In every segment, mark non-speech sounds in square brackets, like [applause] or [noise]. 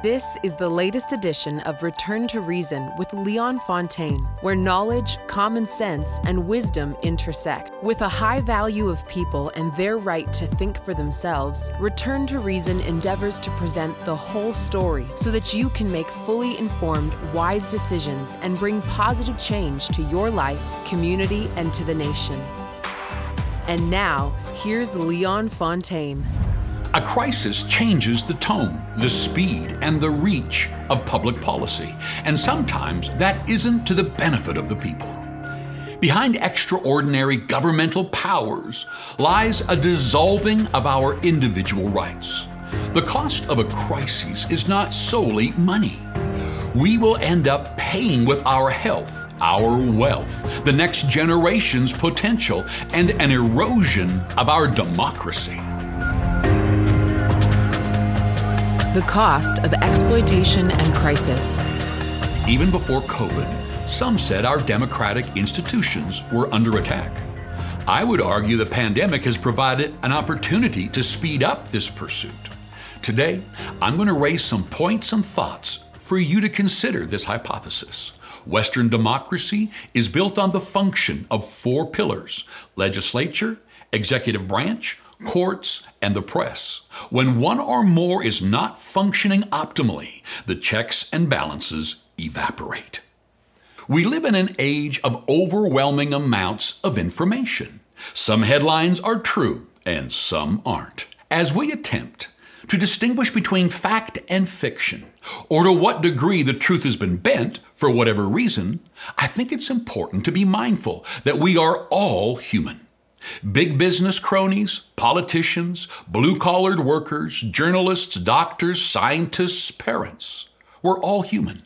This is the latest edition of Return to Reason with Leon Fontaine, where knowledge, common sense, and wisdom intersect. With a high value of people and their right to think for themselves, Return to Reason endeavors to present the whole story so that you can make fully informed, wise decisions and bring positive change to your life, community, and to the nation. And now, here's Leon Fontaine. A crisis changes the tone, the speed, and the reach of public policy, and sometimes that isn't to the benefit of the people. Behind extraordinary governmental powers lies a dissolving of our individual rights. The cost of a crisis is not solely money. We will end up paying with our health, our wealth, the next generation's potential, and an erosion of our democracy. The cost of exploitation and crisis. Even before COVID, some said our democratic institutions were under attack. I would argue the pandemic has provided an opportunity to speed up this pursuit. Today, I'm going to raise some points and thoughts for you to consider this hypothesis. Western democracy is built on the function of four pillars legislature, executive branch, courts, and the press. When one or more is not functioning optimally, the checks and balances evaporate. We live in an age of overwhelming amounts of information. Some headlines are true and some aren't. As we attempt to distinguish between fact and fiction, or to what degree the truth has been bent for whatever reason, I think it's important to be mindful that we are all human. Big business cronies, politicians, blue collared workers, journalists, doctors, scientists, parents. We're all human.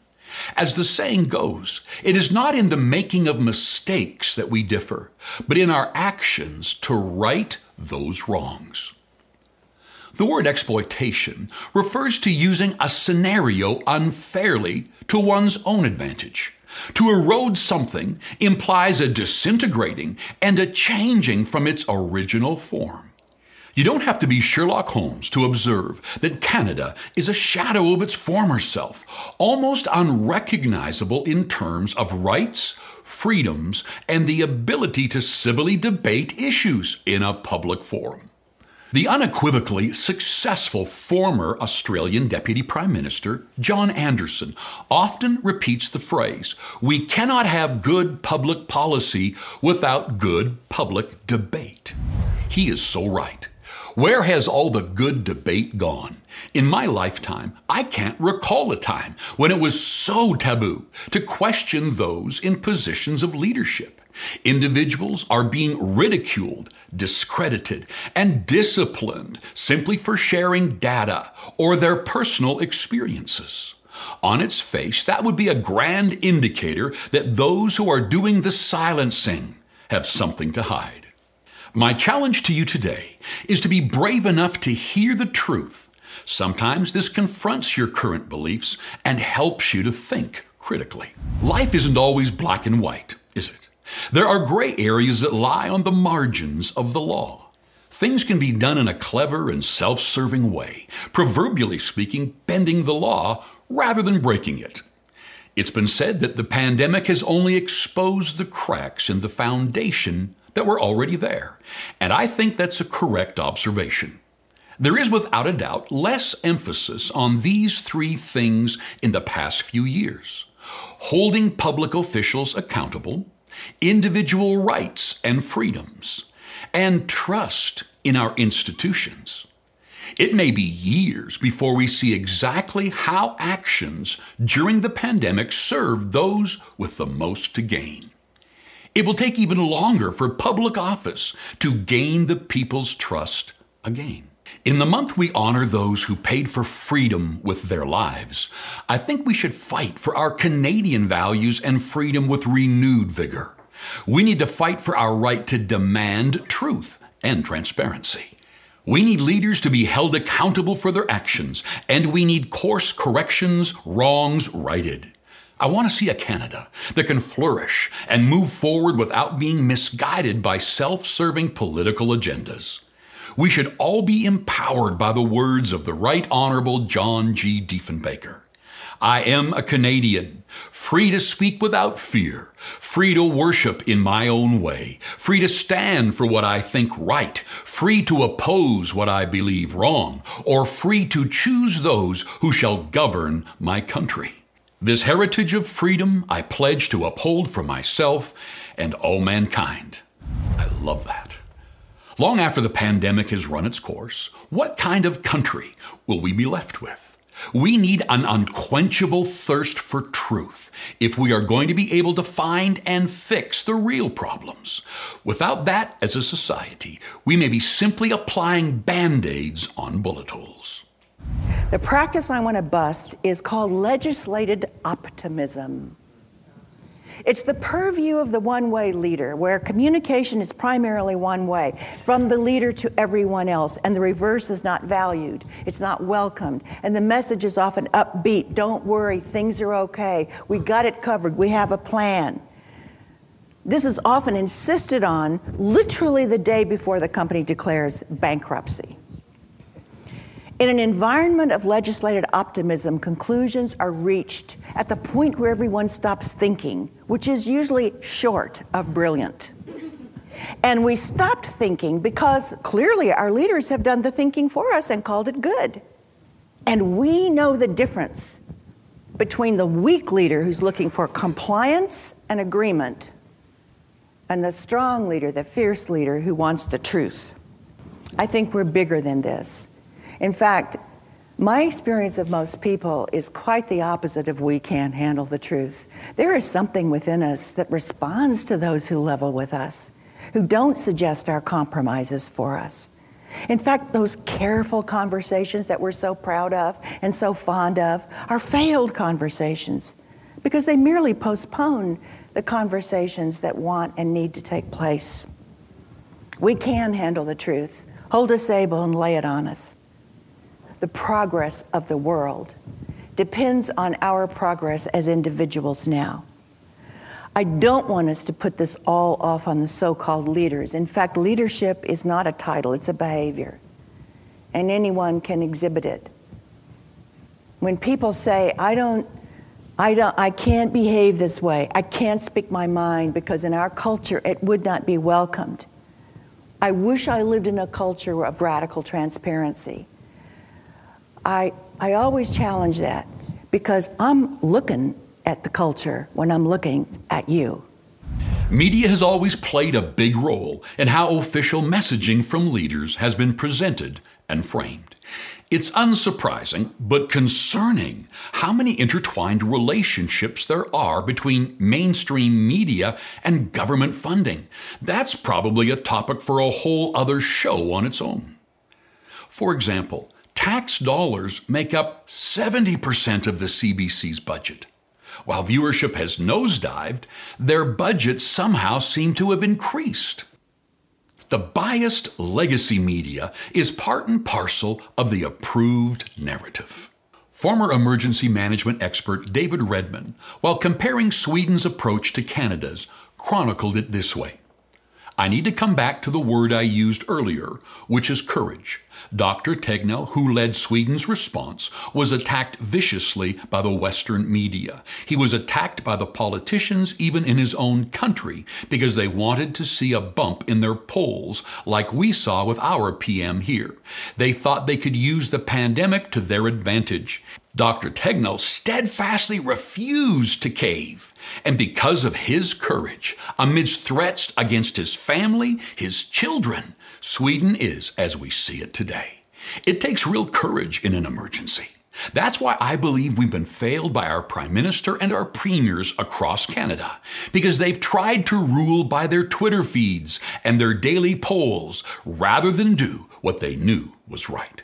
As the saying goes, it is not in the making of mistakes that we differ, but in our actions to right those wrongs. The word exploitation refers to using a scenario unfairly to one's own advantage. To erode something implies a disintegrating and a changing from its original form. You don't have to be Sherlock Holmes to observe that Canada is a shadow of its former self, almost unrecognizable in terms of rights, freedoms, and the ability to civilly debate issues in a public forum. The unequivocally successful former Australian Deputy Prime Minister, John Anderson, often repeats the phrase We cannot have good public policy without good public debate. He is so right. Where has all the good debate gone? In my lifetime, I can't recall a time when it was so taboo to question those in positions of leadership. Individuals are being ridiculed, discredited, and disciplined simply for sharing data or their personal experiences. On its face, that would be a grand indicator that those who are doing the silencing have something to hide. My challenge to you today is to be brave enough to hear the truth. Sometimes this confronts your current beliefs and helps you to think critically. Life isn't always black and white? There are gray areas that lie on the margins of the law. Things can be done in a clever and self serving way, proverbially speaking, bending the law rather than breaking it. It's been said that the pandemic has only exposed the cracks in the foundation that were already there, and I think that's a correct observation. There is without a doubt less emphasis on these three things in the past few years holding public officials accountable, individual rights and freedoms, and trust in our institutions. It may be years before we see exactly how actions during the pandemic served those with the most to gain. It will take even longer for public office to gain the people's trust again. In the month we honor those who paid for freedom with their lives, I think we should fight for our Canadian values and freedom with renewed vigor. We need to fight for our right to demand truth and transparency. We need leaders to be held accountable for their actions, and we need course corrections, wrongs righted. I want to see a Canada that can flourish and move forward without being misguided by self serving political agendas. We should all be empowered by the words of the Right Honorable John G. Diefenbaker. I am a Canadian, free to speak without fear, free to worship in my own way, free to stand for what I think right, free to oppose what I believe wrong, or free to choose those who shall govern my country. This heritage of freedom I pledge to uphold for myself and all mankind. I love that. Long after the pandemic has run its course, what kind of country will we be left with? We need an unquenchable thirst for truth if we are going to be able to find and fix the real problems. Without that as a society, we may be simply applying band aids on bullet holes. The practice I want to bust is called legislated optimism. It's the purview of the one way leader, where communication is primarily one way, from the leader to everyone else, and the reverse is not valued, it's not welcomed, and the message is often upbeat. Don't worry, things are okay, we got it covered, we have a plan. This is often insisted on literally the day before the company declares bankruptcy. In an environment of legislated optimism, conclusions are reached at the point where everyone stops thinking, which is usually short of brilliant. And we stopped thinking because clearly our leaders have done the thinking for us and called it good. And we know the difference between the weak leader who's looking for compliance and agreement and the strong leader, the fierce leader who wants the truth. I think we're bigger than this. In fact, my experience of most people is quite the opposite of we can't handle the truth. There is something within us that responds to those who level with us, who don't suggest our compromises for us. In fact, those careful conversations that we're so proud of and so fond of are failed conversations because they merely postpone the conversations that want and need to take place. We can handle the truth. Hold us able and lay it on us the progress of the world depends on our progress as individuals now. I don't want us to put this all off on the so called leaders. In fact, leadership is not a title, it's a behavior, and anyone can exhibit it. When people say, I don't, I, don't, I can't behave this way, I can't speak my mind because in our culture it would not be welcomed. I wish I lived in a culture of radical transparency. I, I always challenge that because I'm looking at the culture when I'm looking at you. Media has always played a big role in how official messaging from leaders has been presented and framed. It's unsurprising, but concerning, how many intertwined relationships there are between mainstream media and government funding. That's probably a topic for a whole other show on its own. For example, tax dollars make up 70% of the CBC's budget. While viewership has nosedived, their budgets somehow seem to have increased. The biased legacy media is part and parcel of the approved narrative. Former emergency management expert David Redman, while comparing Sweden's approach to Canada's, chronicled it this way I need to come back to the word I used earlier, which is courage. Dr. Tegnell, who led Sweden's response, was attacked viciously by the Western media. He was attacked by the politicians, even in his own country, because they wanted to see a bump in their polls, like we saw with our PM here. They thought they could use the pandemic to their advantage. Dr. Tegnell steadfastly refused to cave. And because of his courage, amidst threats against his family, his children, Sweden is as we see it today. It takes real courage in an emergency. That's why I believe we've been failed by our Prime Minister and our premiers across Canada, because they've tried to rule by their Twitter feeds and their daily polls rather than do what they knew was right.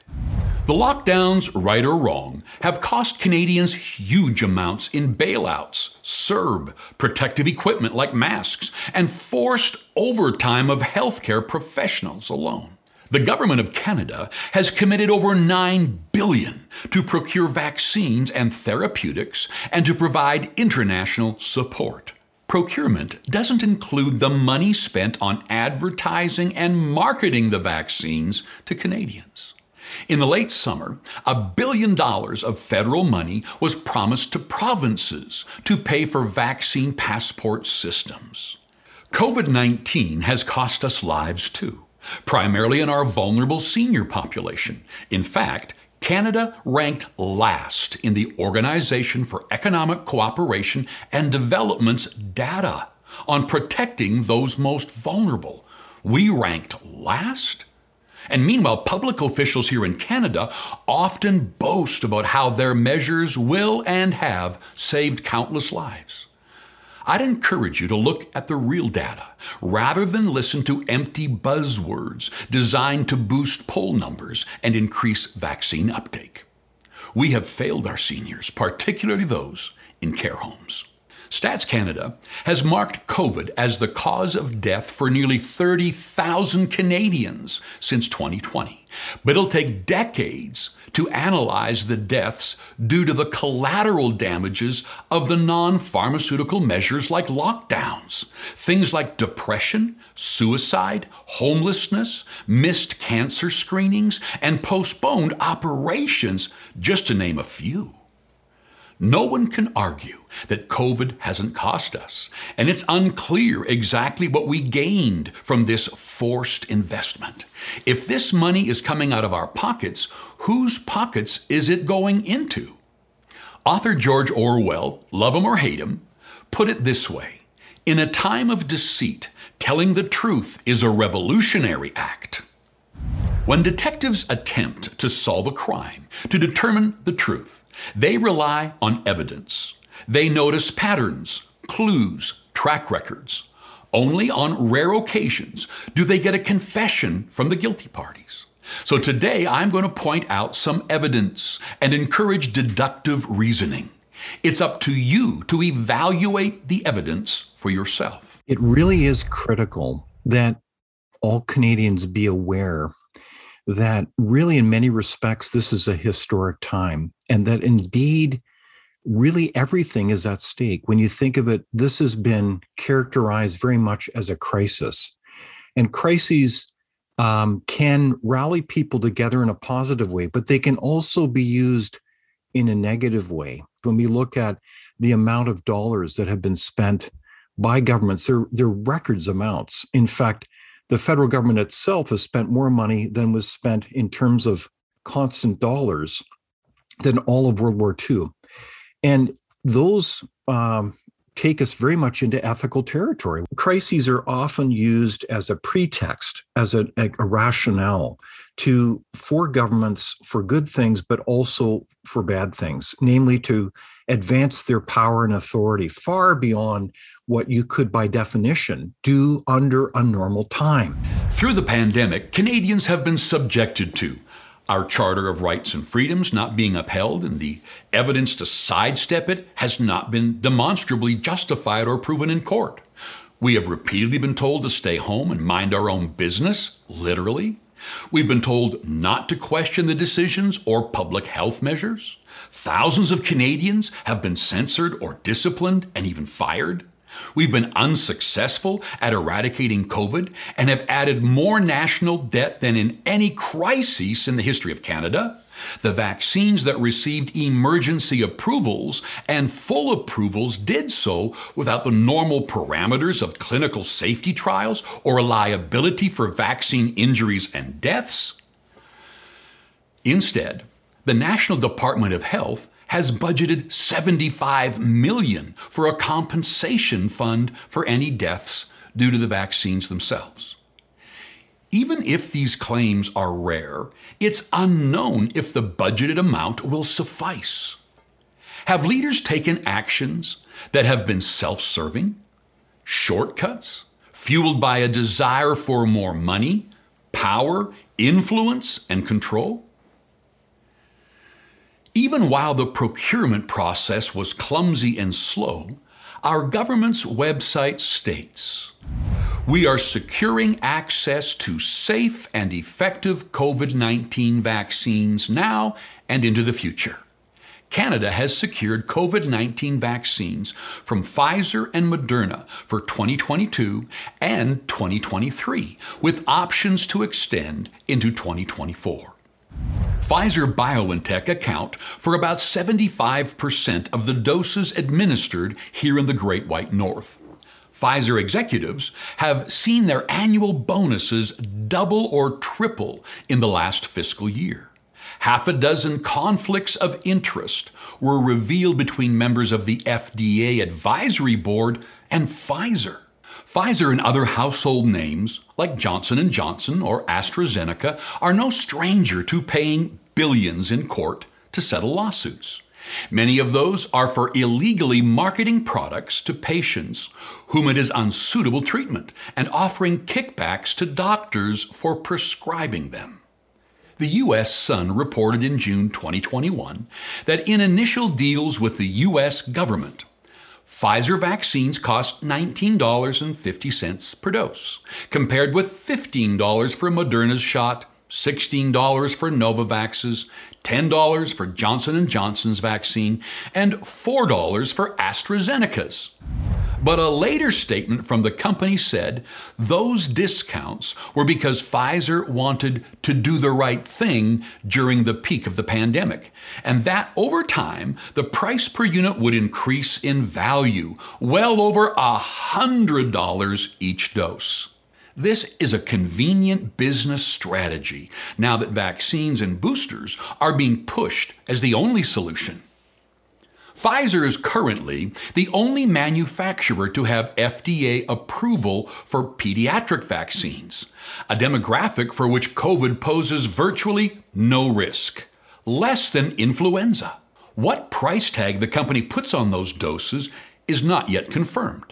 The lockdowns, right or wrong, have cost Canadians huge amounts in bailouts, CERB, protective equipment like masks, and forced overtime of healthcare professionals alone. The government of Canada has committed over 9 billion to procure vaccines and therapeutics and to provide international support. Procurement doesn't include the money spent on advertising and marketing the vaccines to Canadians. In the late summer, a billion dollars of federal money was promised to provinces to pay for vaccine passport systems. COVID 19 has cost us lives too, primarily in our vulnerable senior population. In fact, Canada ranked last in the Organization for Economic Cooperation and Development's data on protecting those most vulnerable. We ranked last? And meanwhile, public officials here in Canada often boast about how their measures will and have saved countless lives. I'd encourage you to look at the real data rather than listen to empty buzzwords designed to boost poll numbers and increase vaccine uptake. We have failed our seniors, particularly those in care homes. Stats Canada has marked COVID as the cause of death for nearly 30,000 Canadians since 2020. But it'll take decades to analyze the deaths due to the collateral damages of the non pharmaceutical measures like lockdowns. Things like depression, suicide, homelessness, missed cancer screenings, and postponed operations, just to name a few. No one can argue that COVID hasn't cost us, and it's unclear exactly what we gained from this forced investment. If this money is coming out of our pockets, whose pockets is it going into? Author George Orwell, love him or hate him, put it this way In a time of deceit, telling the truth is a revolutionary act. When detectives attempt to solve a crime, to determine the truth, they rely on evidence. They notice patterns, clues, track records. Only on rare occasions do they get a confession from the guilty parties. So today I'm going to point out some evidence and encourage deductive reasoning. It's up to you to evaluate the evidence for yourself. It really is critical that all Canadians be aware that really, in many respects, this is a historic time, and that indeed, really everything is at stake. When you think of it, this has been characterized very much as a crisis. And crises um, can rally people together in a positive way, but they can also be used in a negative way. When we look at the amount of dollars that have been spent by governments, they're, they're records amounts. In fact, the federal government itself has spent more money than was spent in terms of constant dollars than all of World War II. And those um, take us very much into ethical territory. Crises are often used as a pretext, as a, a, a rationale to for governments for good things, but also for bad things, namely to advance their power and authority far beyond what you could, by definition, do under a normal time. Through the pandemic, Canadians have been subjected to our Charter of Rights and Freedoms not being upheld, and the evidence to sidestep it has not been demonstrably justified or proven in court. We have repeatedly been told to stay home and mind our own business, literally. We've been told not to question the decisions or public health measures. Thousands of Canadians have been censored or disciplined and even fired. We've been unsuccessful at eradicating COVID and have added more national debt than in any crisis in the history of Canada. The vaccines that received emergency approvals and full approvals did so without the normal parameters of clinical safety trials or liability for vaccine injuries and deaths. Instead, the National Department of Health has budgeted 75 million for a compensation fund for any deaths due to the vaccines themselves. Even if these claims are rare, it's unknown if the budgeted amount will suffice. Have leaders taken actions that have been self serving, shortcuts, fueled by a desire for more money, power, influence, and control? Even while the procurement process was clumsy and slow, our government's website states We are securing access to safe and effective COVID 19 vaccines now and into the future. Canada has secured COVID 19 vaccines from Pfizer and Moderna for 2022 and 2023, with options to extend into 2024. Pfizer BioNTech account for about 75% of the doses administered here in the Great White North. Pfizer executives have seen their annual bonuses double or triple in the last fiscal year. Half a dozen conflicts of interest were revealed between members of the FDA advisory board and Pfizer. Pfizer and other household names like Johnson & Johnson or AstraZeneca are no stranger to paying billions in court to settle lawsuits. Many of those are for illegally marketing products to patients whom it is unsuitable treatment and offering kickbacks to doctors for prescribing them. The U.S. Sun reported in June 2021 that in initial deals with the U.S. government, Pfizer vaccines cost $19.50 per dose, compared with $15 for Moderna's shot, $16 for Novavax's, $10 for Johnson & Johnson's vaccine, and $4 for AstraZeneca's. But a later statement from the company said those discounts were because Pfizer wanted to do the right thing during the peak of the pandemic, and that over time the price per unit would increase in value, well over $100 each dose. This is a convenient business strategy now that vaccines and boosters are being pushed as the only solution. Pfizer is currently the only manufacturer to have FDA approval for pediatric vaccines, a demographic for which COVID poses virtually no risk, less than influenza. What price tag the company puts on those doses is not yet confirmed.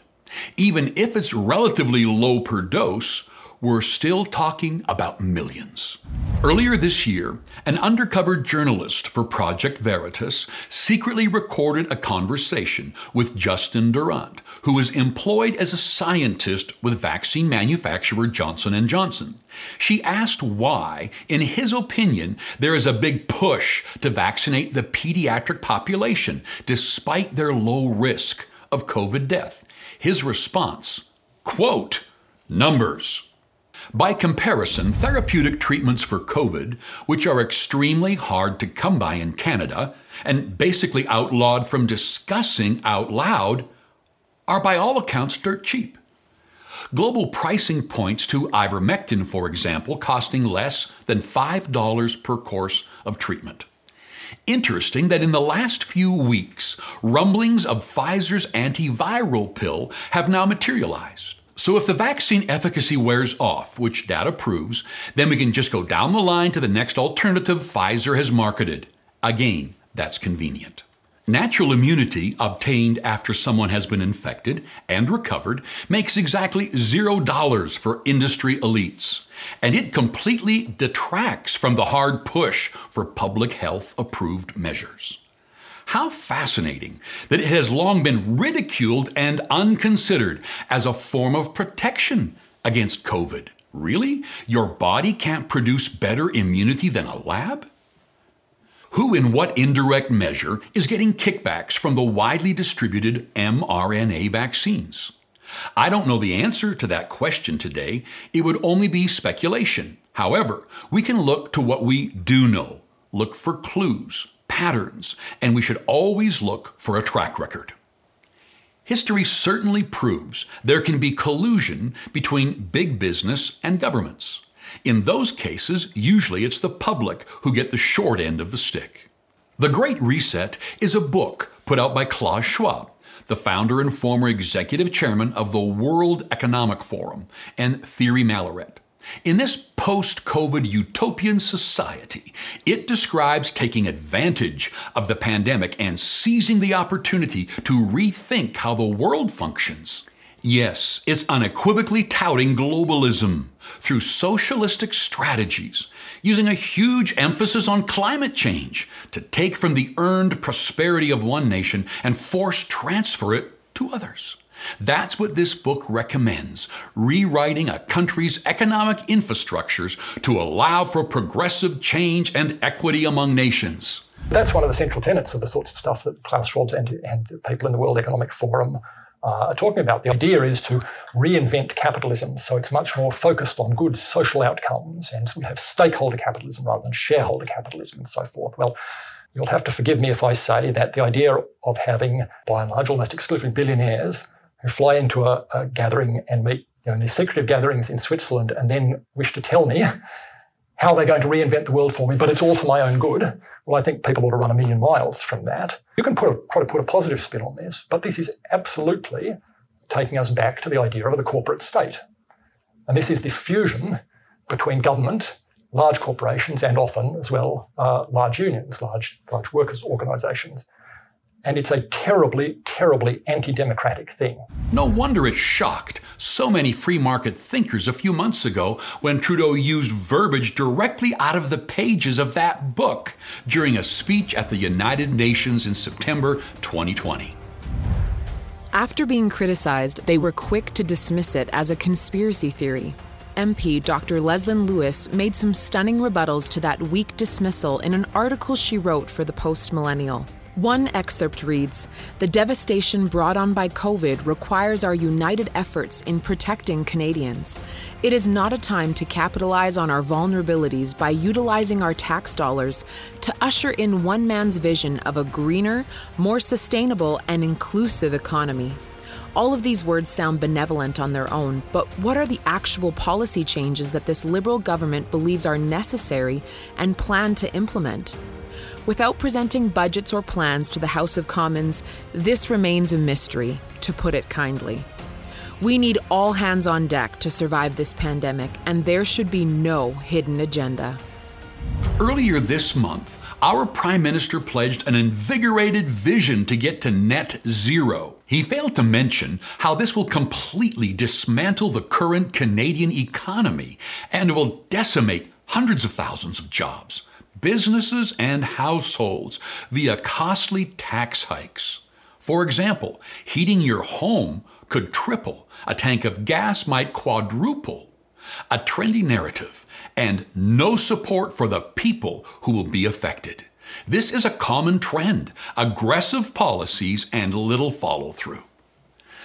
Even if it's relatively low per dose, we're still talking about millions. Earlier this year, an undercover journalist for Project Veritas secretly recorded a conversation with Justin Durant, who is employed as a scientist with vaccine manufacturer Johnson & Johnson. She asked why, in his opinion, there is a big push to vaccinate the pediatric population despite their low risk of COVID death. His response, quote, numbers. By comparison, therapeutic treatments for COVID, which are extremely hard to come by in Canada and basically outlawed from discussing out loud, are by all accounts dirt cheap. Global pricing points to ivermectin, for example, costing less than $5 per course of treatment. Interesting that in the last few weeks, rumblings of Pfizer's antiviral pill have now materialized. So if the vaccine efficacy wears off, which data proves, then we can just go down the line to the next alternative Pfizer has marketed. Again, that's convenient. Natural immunity obtained after someone has been infected and recovered makes exactly zero dollars for industry elites, and it completely detracts from the hard push for public health approved measures. How fascinating that it has long been ridiculed and unconsidered as a form of protection against COVID. Really? Your body can't produce better immunity than a lab? Who, in what indirect measure, is getting kickbacks from the widely distributed mRNA vaccines? I don't know the answer to that question today. It would only be speculation. However, we can look to what we do know, look for clues, patterns, and we should always look for a track record. History certainly proves there can be collusion between big business and governments. In those cases, usually it's the public who get the short end of the stick. The Great Reset is a book put out by Klaus Schwab, the founder and former executive chairman of the World Economic Forum, and Thierry Malleret. In this post COVID utopian society, it describes taking advantage of the pandemic and seizing the opportunity to rethink how the world functions. Yes, it's unequivocally touting globalism through socialistic strategies, using a huge emphasis on climate change to take from the earned prosperity of one nation and force transfer it to others. That's what this book recommends rewriting a country's economic infrastructures to allow for progressive change and equity among nations. That's one of the central tenets of the sorts of stuff that Klaus Schwab and, and the people in the World Economic Forum uh, are talking about. The idea is to reinvent capitalism so it's much more focused on good social outcomes and we have stakeholder capitalism rather than shareholder capitalism and so forth. Well, you'll have to forgive me if I say that the idea of having, by and large, almost exclusively billionaires who fly into a, a gathering and meet you know, in these secretive gatherings in Switzerland and then wish to tell me [laughs] how are they're going to reinvent the world for me, but it's all for my own good. Well, I think people ought to run a million miles from that. You can put a, try to put a positive spin on this, but this is absolutely taking us back to the idea of the corporate state. And this is the fusion between government, large corporations, and often as well uh, large unions, large, large workers' organizations and it's a terribly, terribly anti democratic thing. No wonder it shocked so many free market thinkers a few months ago when Trudeau used verbiage directly out of the pages of that book during a speech at the United Nations in September 2020. After being criticized, they were quick to dismiss it as a conspiracy theory. MP Dr. Leslyn Lewis made some stunning rebuttals to that weak dismissal in an article she wrote for the Post Millennial. One excerpt reads The devastation brought on by COVID requires our united efforts in protecting Canadians. It is not a time to capitalize on our vulnerabilities by utilizing our tax dollars to usher in one man's vision of a greener, more sustainable, and inclusive economy. All of these words sound benevolent on their own, but what are the actual policy changes that this Liberal government believes are necessary and plan to implement? Without presenting budgets or plans to the House of Commons, this remains a mystery, to put it kindly. We need all hands on deck to survive this pandemic, and there should be no hidden agenda. Earlier this month, our Prime Minister pledged an invigorated vision to get to net zero. He failed to mention how this will completely dismantle the current Canadian economy and will decimate hundreds of thousands of jobs businesses and households via costly tax hikes. For example, heating your home could triple, a tank of gas might quadruple. A trendy narrative and no support for the people who will be affected. This is a common trend aggressive policies and little follow through.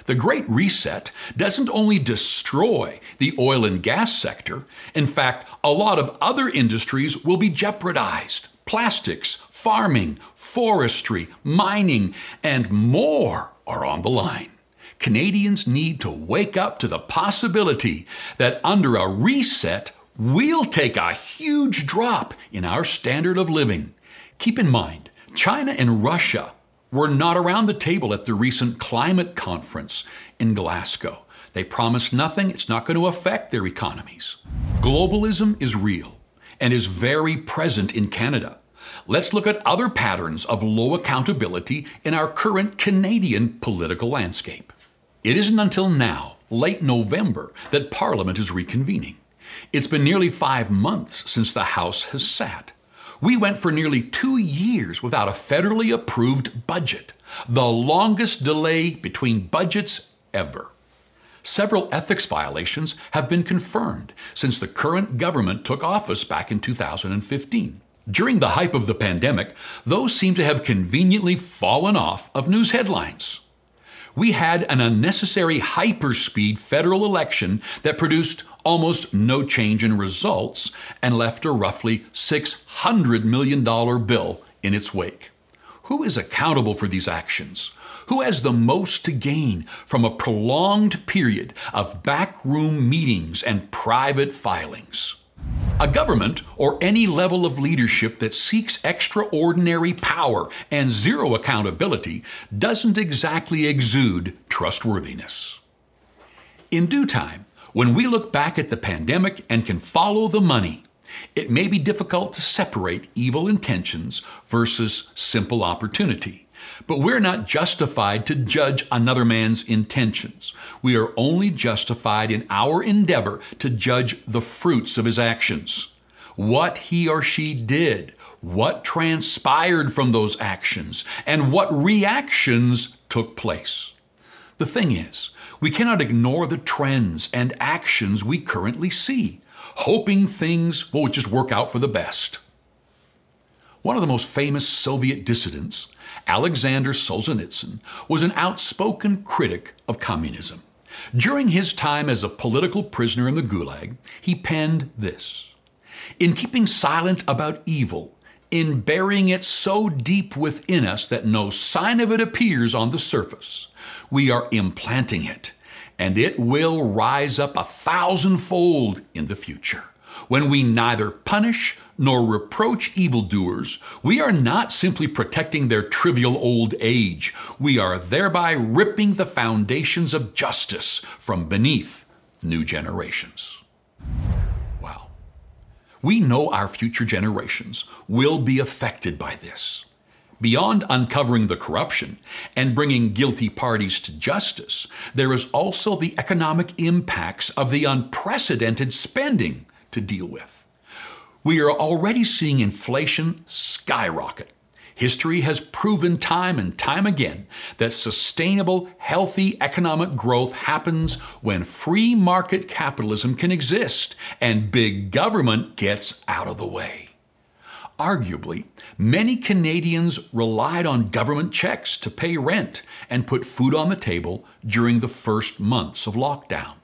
The Great Reset doesn't only destroy the oil and gas sector, in fact, a lot of other industries will be jeopardized. Plastics, farming, forestry, mining, and more are on the line. Canadians need to wake up to the possibility that under a reset, we'll take a huge drop in our standard of living. Keep in mind, China and Russia were not around the table at the recent climate conference in Glasgow. They promised nothing, it's not going to affect their economies. Globalism is real and is very present in Canada. Let's look at other patterns of low accountability in our current Canadian political landscape. It isn't until now, late November, that Parliament is reconvening. It's been nearly five months since the House has sat. We went for nearly two years without a federally approved budget, the longest delay between budgets ever. Several ethics violations have been confirmed since the current government took office back in 2015. During the hype of the pandemic, those seem to have conveniently fallen off of news headlines we had an unnecessary hyperspeed federal election that produced almost no change in results and left a roughly $600 million bill in its wake. Who is accountable for these actions? Who has the most to gain from a prolonged period of backroom meetings and private filings? A government or any level of leadership that seeks extraordinary power and zero accountability doesn't exactly exude trustworthiness. In due time, when we look back at the pandemic and can follow the money, it may be difficult to separate evil intentions versus simple opportunity. But we're not justified to judge another man's intentions. We are only justified in our endeavor to judge the fruits of his actions. What he or she did, what transpired from those actions, and what reactions took place. The thing is, we cannot ignore the trends and actions we currently see, hoping things will just work out for the best. One of the most famous Soviet dissidents, Alexander Solzhenitsyn, was an outspoken critic of communism. During his time as a political prisoner in the Gulag, he penned this In keeping silent about evil, in burying it so deep within us that no sign of it appears on the surface, we are implanting it, and it will rise up a thousandfold in the future. When we neither punish nor reproach evildoers, we are not simply protecting their trivial old age. We are thereby ripping the foundations of justice from beneath new generations. We know our future generations will be affected by this. Beyond uncovering the corruption and bringing guilty parties to justice, there is also the economic impacts of the unprecedented spending to deal with. We are already seeing inflation skyrocket. History has proven time and time again that sustainable, healthy economic growth happens when free market capitalism can exist and big government gets out of the way. Arguably, many Canadians relied on government checks to pay rent and put food on the table during the first months of lockdown.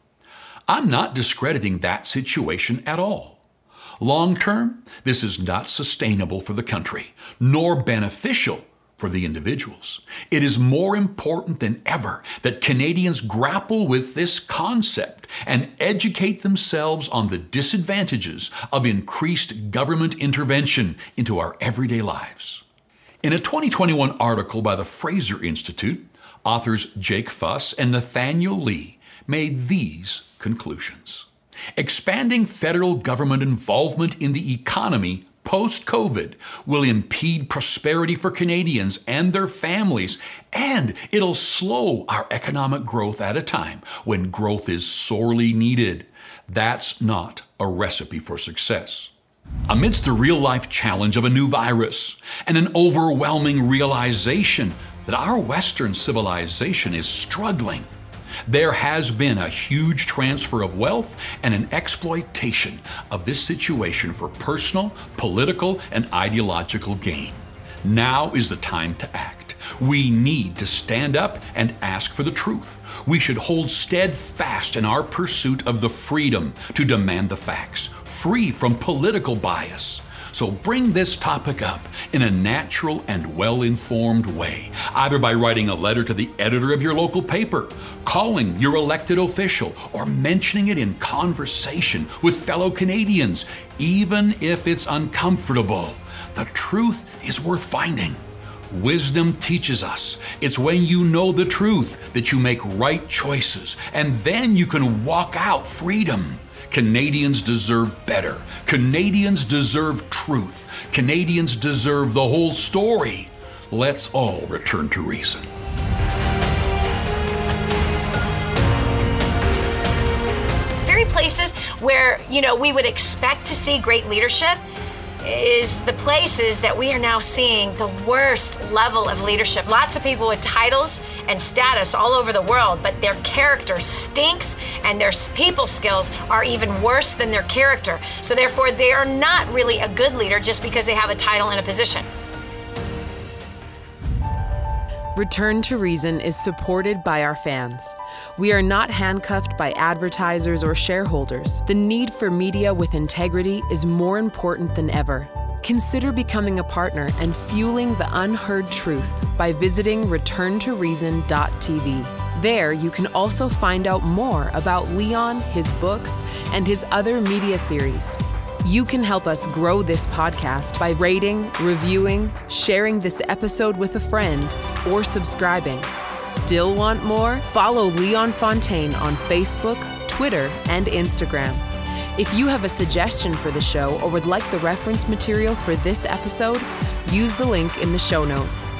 I'm not discrediting that situation at all. Long term, this is not sustainable for the country, nor beneficial for the individuals. It is more important than ever that Canadians grapple with this concept and educate themselves on the disadvantages of increased government intervention into our everyday lives. In a 2021 article by the Fraser Institute, authors Jake Fuss and Nathaniel Li made these conclusions. Expanding federal government involvement in the economy post COVID will impede prosperity for Canadians and their families, and it'll slow our economic growth at a time when growth is sorely needed. That's not a recipe for success. Amidst the real life challenge of a new virus and an overwhelming realization that our Western civilization is struggling there has been a huge transfer of wealth and an exploitation of this situation for personal, political, and ideological gain. Now is the time to act. We need to stand up and ask for the truth. We should hold steadfast in our pursuit of the freedom to demand the facts, free from political bias. So bring this topic up in a natural and well informed way, either by writing a letter to the editor of your local paper, calling your elected official, or mentioning it in conversation with fellow Canadians, even if it's uncomfortable. The truth is worth finding. Wisdom teaches us it's when you know the truth that you make right choices, and then you can walk out freedom. Canadians deserve better. Canadians deserve truth. Canadians deserve the whole story. Let's all return to reason. Very places where, you know, we would expect to see great leadership is the places that we are now seeing the worst level of leadership. Lots of people with titles and status all over the world, but their character stinks and their people skills are even worse than their character. So, therefore, they are not really a good leader just because they have a title and a position. Return to Reason is supported by our fans. We are not handcuffed by advertisers or shareholders. The need for media with integrity is more important than ever. Consider becoming a partner and fueling the unheard truth by visiting returntoreason.tv. There, you can also find out more about Leon, his books, and his other media series. You can help us grow this podcast by rating, reviewing, sharing this episode with a friend, or subscribing. Still want more? Follow Leon Fontaine on Facebook, Twitter, and Instagram. If you have a suggestion for the show or would like the reference material for this episode, use the link in the show notes.